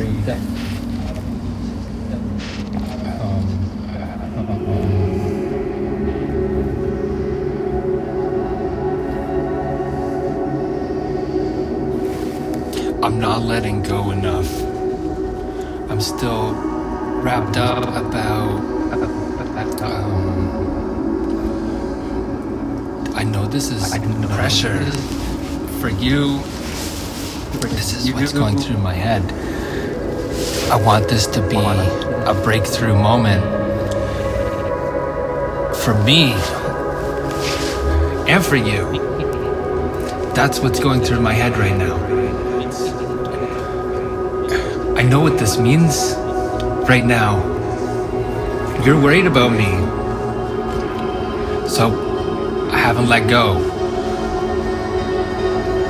still worried. Um, I'm not letting go enough. I'm still wrapped up about. Um, I know this is pressure for you. This is what's going through my head. I want this to be a breakthrough moment for me and for you. That's what's going through my head right now. I know what this means right now. You're worried about me. So I haven't let go.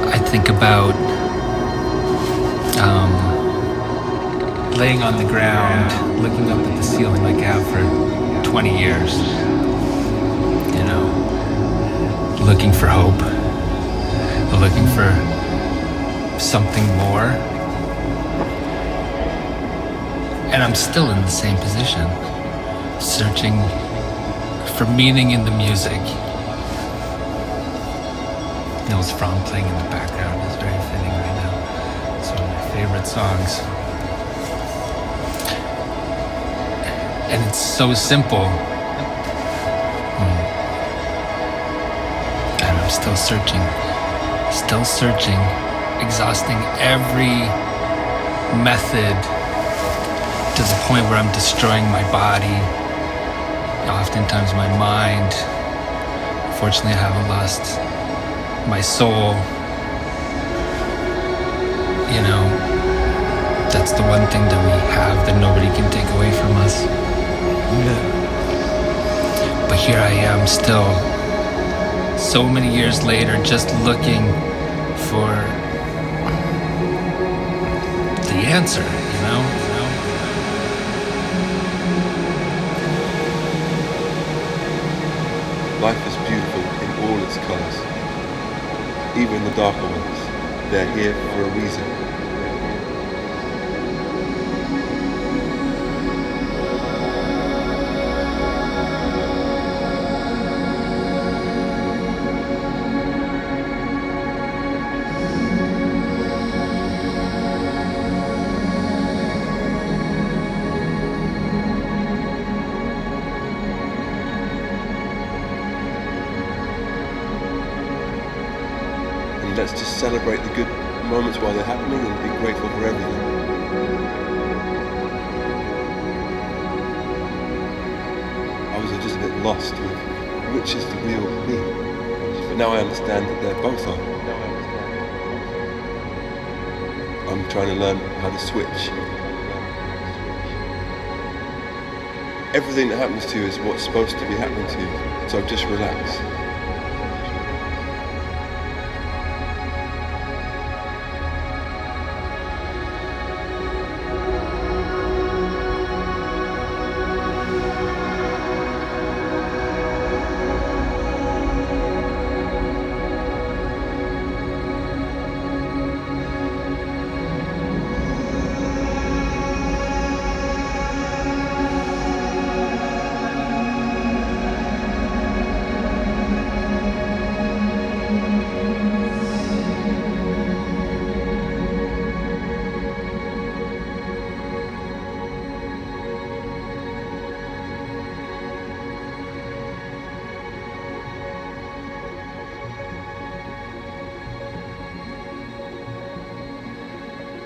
I think about um, laying on the ground, looking up at the ceiling like I have for 20 years. You know, looking for hope, looking for something more. And I'm still in the same position, searching for meaning in the music. Nils Frahm playing in the background is very fitting right now. It's one of my favorite songs. And it's so simple. Hmm. And I'm still searching, still searching, exhausting every method to the point where I'm destroying my body, oftentimes my mind. Fortunately, I haven't lost my soul. You know, that's the one thing that we have that nobody can take away from us. But here I am still, so many years later, just looking for the answer, you know? Life is beautiful in all its colours. Even the darker ones. They're here for a reason. Celebrate the good moments while they're happening and be grateful for everything. I was just a bit lost with which is the real me. But now I understand that they're both on. I'm trying to learn how to switch. Everything that happens to you is what's supposed to be happening to you. So just relax.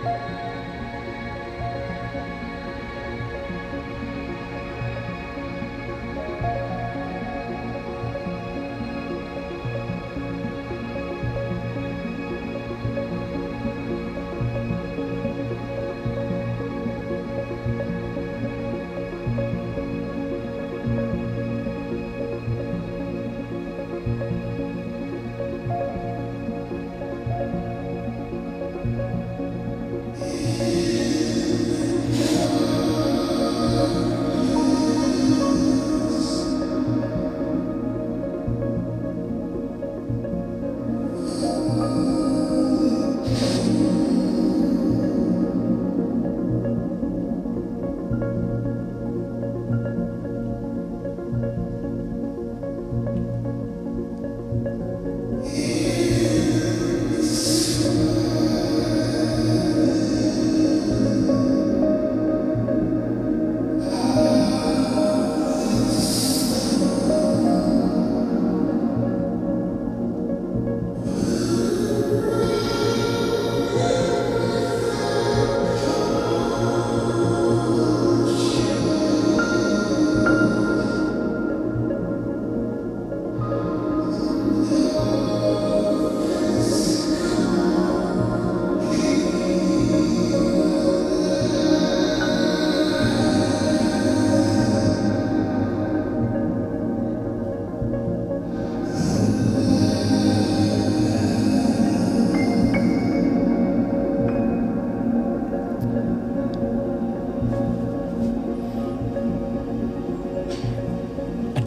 Música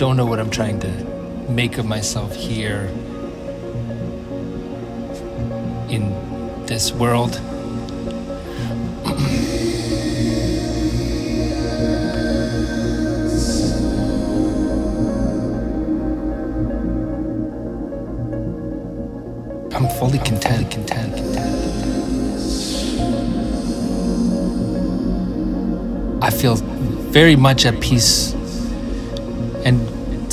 don't know what I'm trying to make of myself here in this world. I'm fully content, content, content. I feel very much at peace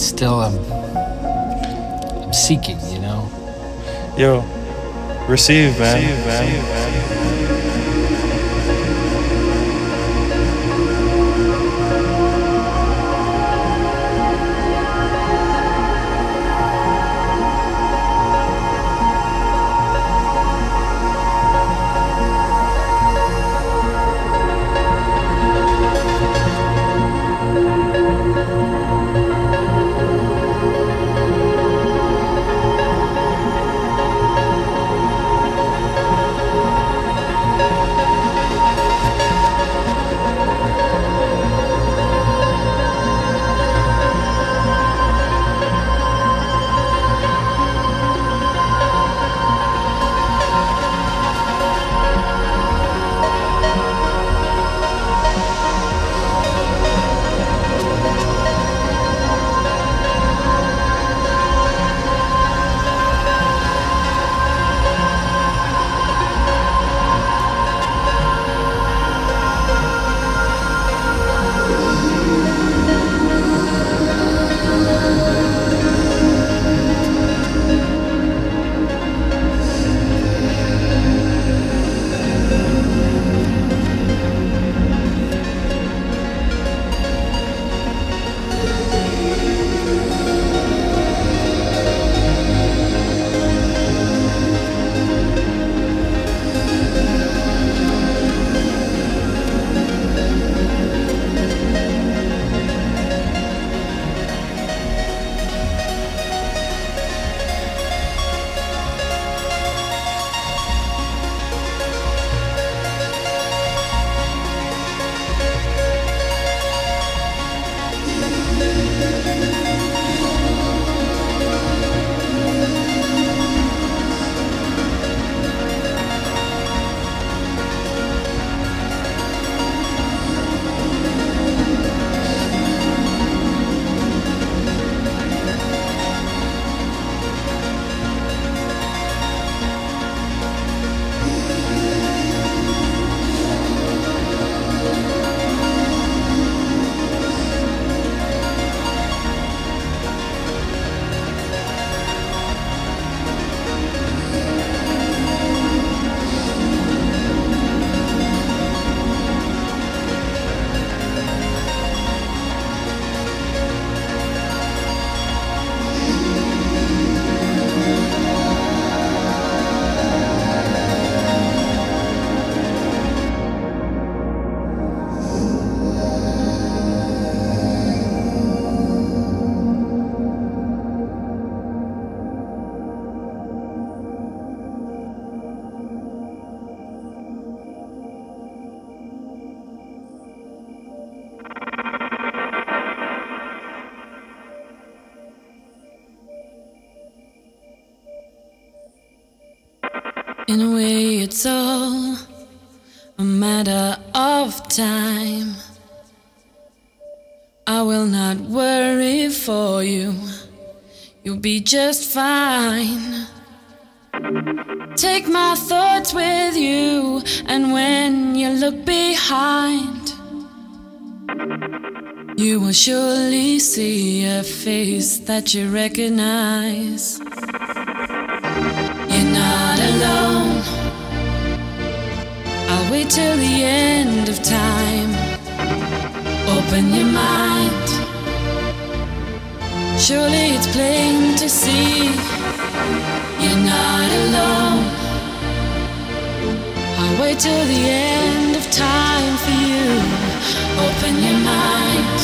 still I'm, I'm seeking, you know? Yo, receive, man. Receive, man. In a way, it's all a matter of time. I will not worry for you, you'll be just fine. Take my thoughts with you, and when you look behind, you will surely see a face that you recognize. I'll till the end of time. Open your mind. Surely it's plain to see you're not alone. I'll wait till the end of time for you. Open your mind.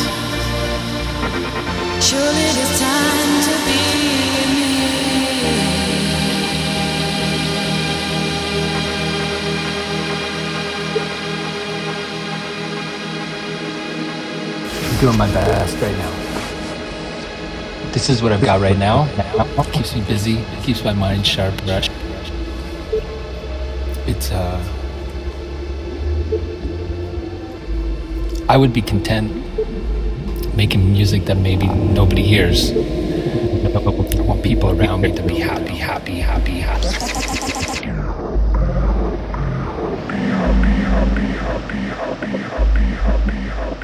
Surely it's time to be doing my best right now. This is what I've got right now. It keeps me busy. It keeps my mind sharp. Rush. It's uh. I would be content making music that maybe nobody hears. I want people around me to be happy, happy, happy, happy. happy, happy, happy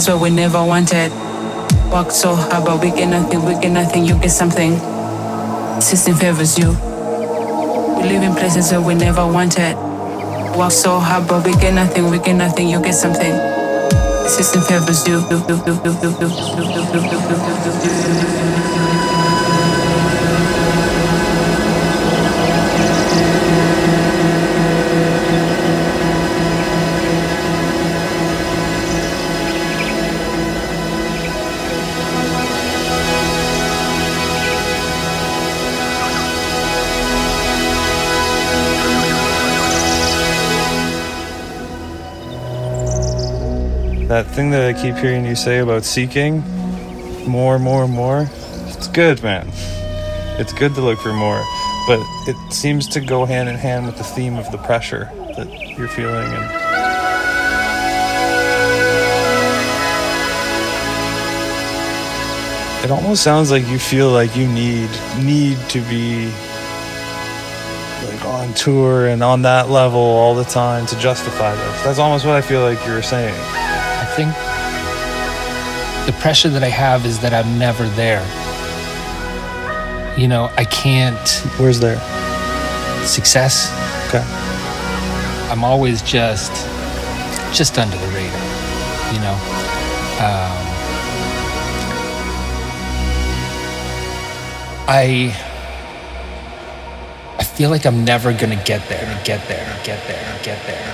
places where we never wanted. Work so hard, but we get nothing, we get nothing, you get something. System favors you. We live in places where we never wanted. Work so hard, but we get nothing, we get nothing, you get something. System favors you. That thing that I keep hearing you say about seeking more, more, more, it's good, man. It's good to look for more, but it seems to go hand in hand with the theme of the pressure that you're feeling and it almost sounds like you feel like you need need to be like on tour and on that level all the time to justify this. That's almost what I feel like you were saying. Think the pressure that I have is that I'm never there. You know, I can't Where's there? success. Okay. I'm always just just under the radar, you know. Um, I I feel like I'm never gonna get there, get there, get there, get there, get there,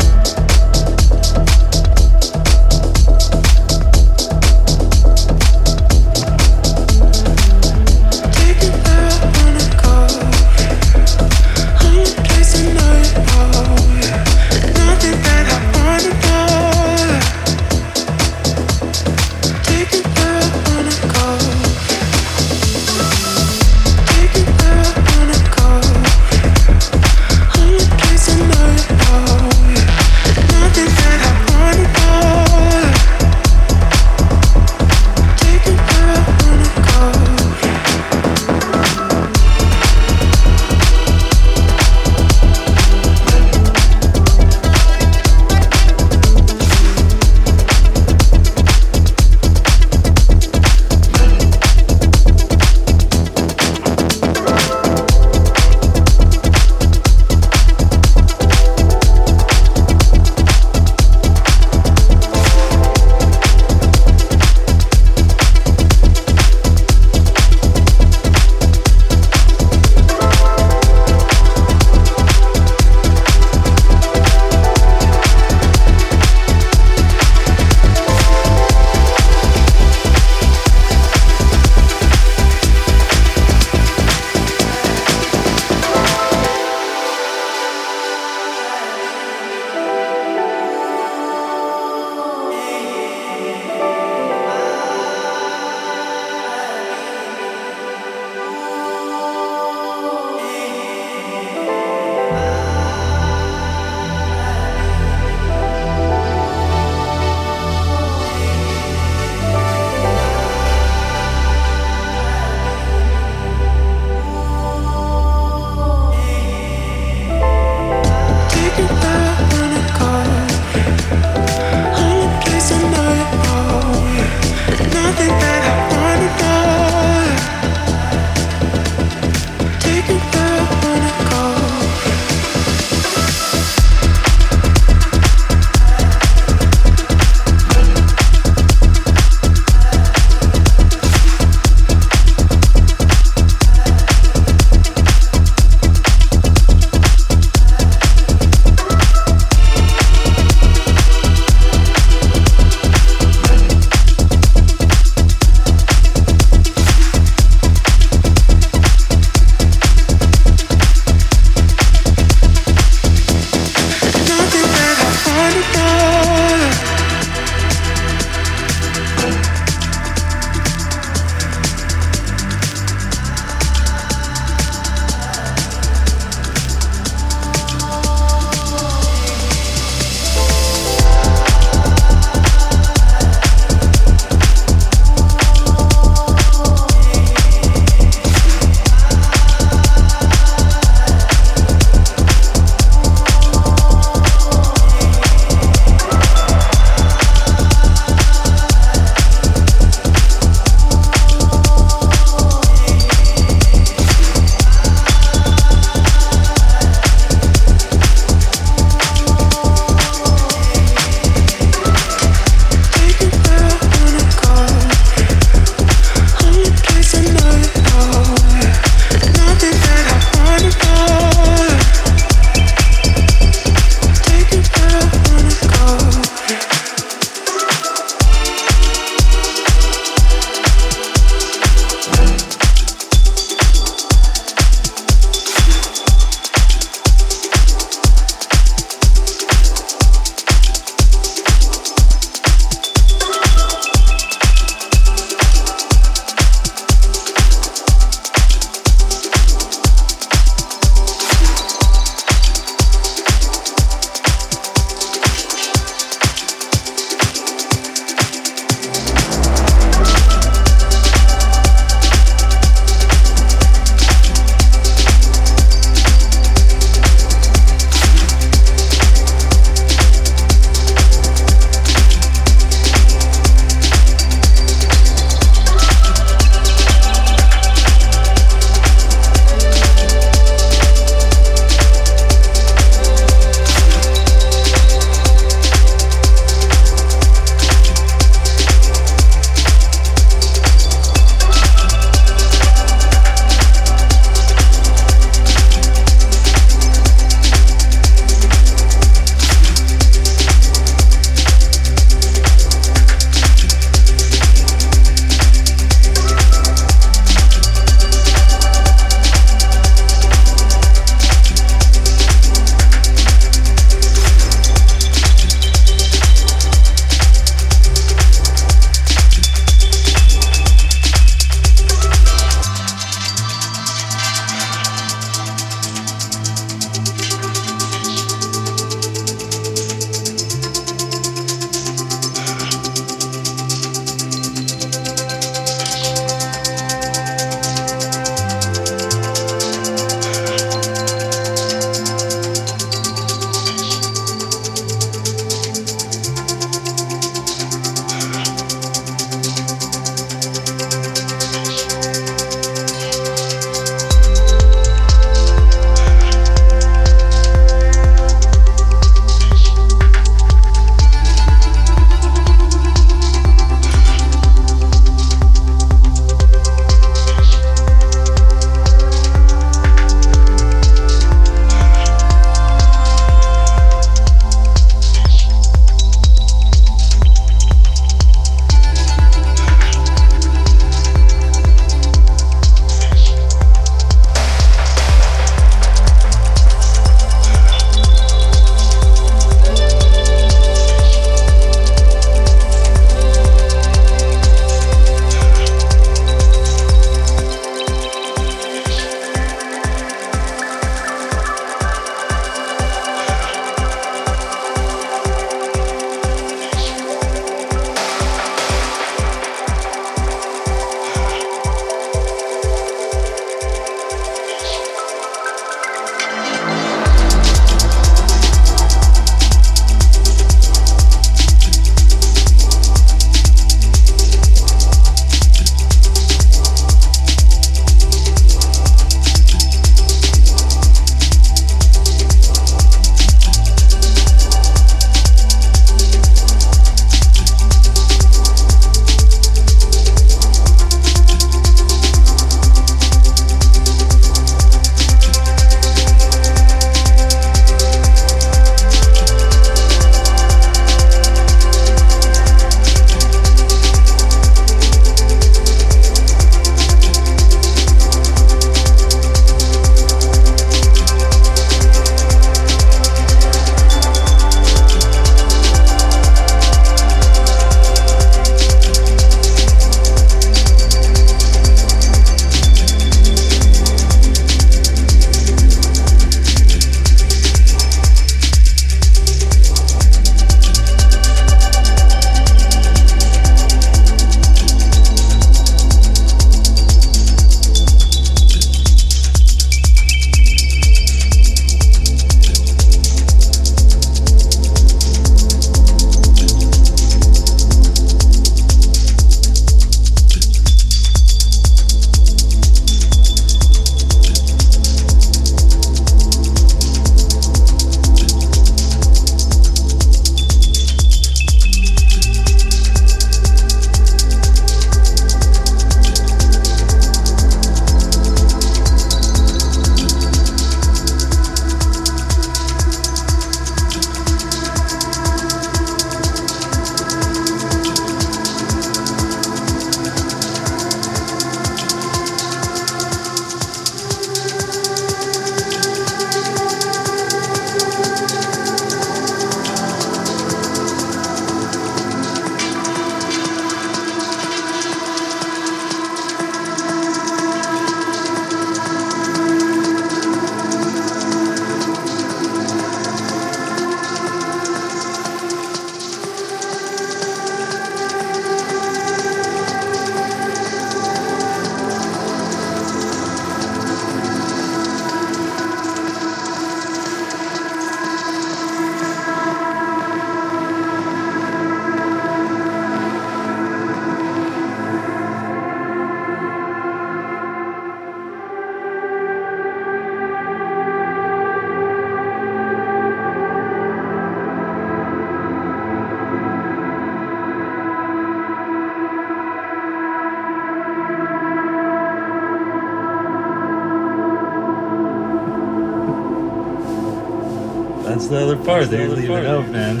man.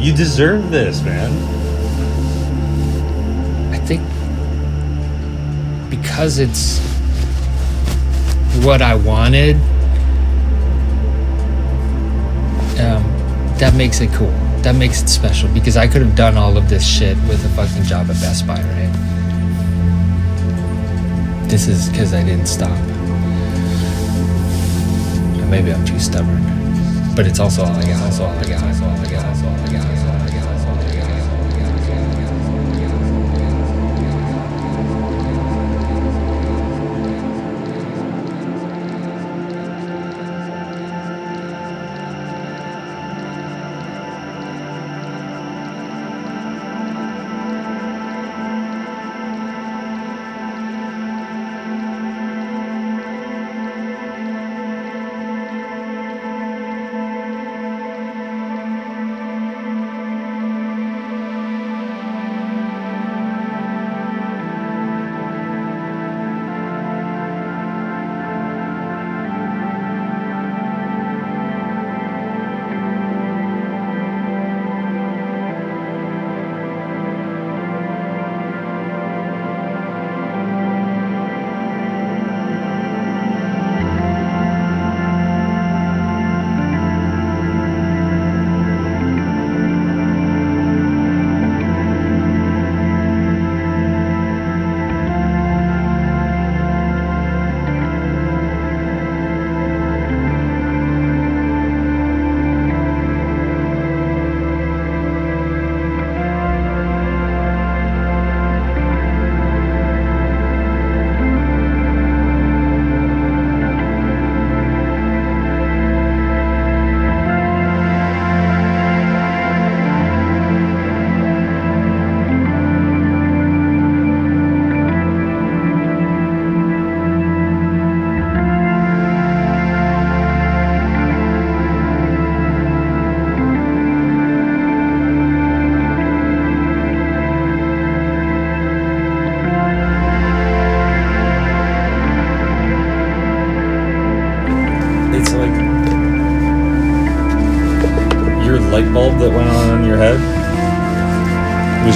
You deserve this, man. I think because it's what I wanted, um, that makes it cool. That makes it special because I could have done all of this shit with a fucking job at Best Buy, right? This is because I didn't stop. Maybe I'm too stubborn. But it's also all I got. Also all I got. Also all I got. Also all I got.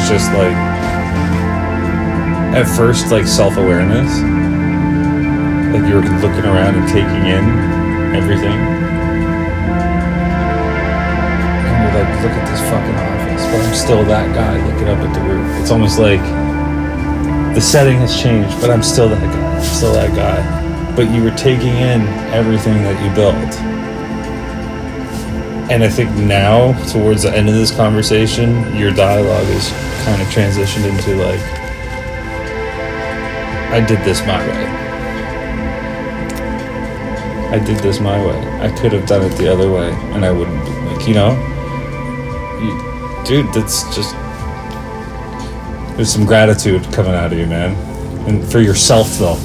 Just like at first like self-awareness. Like you were looking around and taking in everything. And you're like look at this fucking office but i'm still that guy looking up at the roof. It's almost like the setting has changed but i'm still that guy. I'm still that guy. But you were taking in everything that you built. And I think now, towards the end of this conversation, your dialogue is kind of transitioned into like, I did this my way. I did this my way. I could have done it the other way, and I wouldn't be like, you know, you, dude, that's just there's some gratitude coming out of you, man, and for yourself though.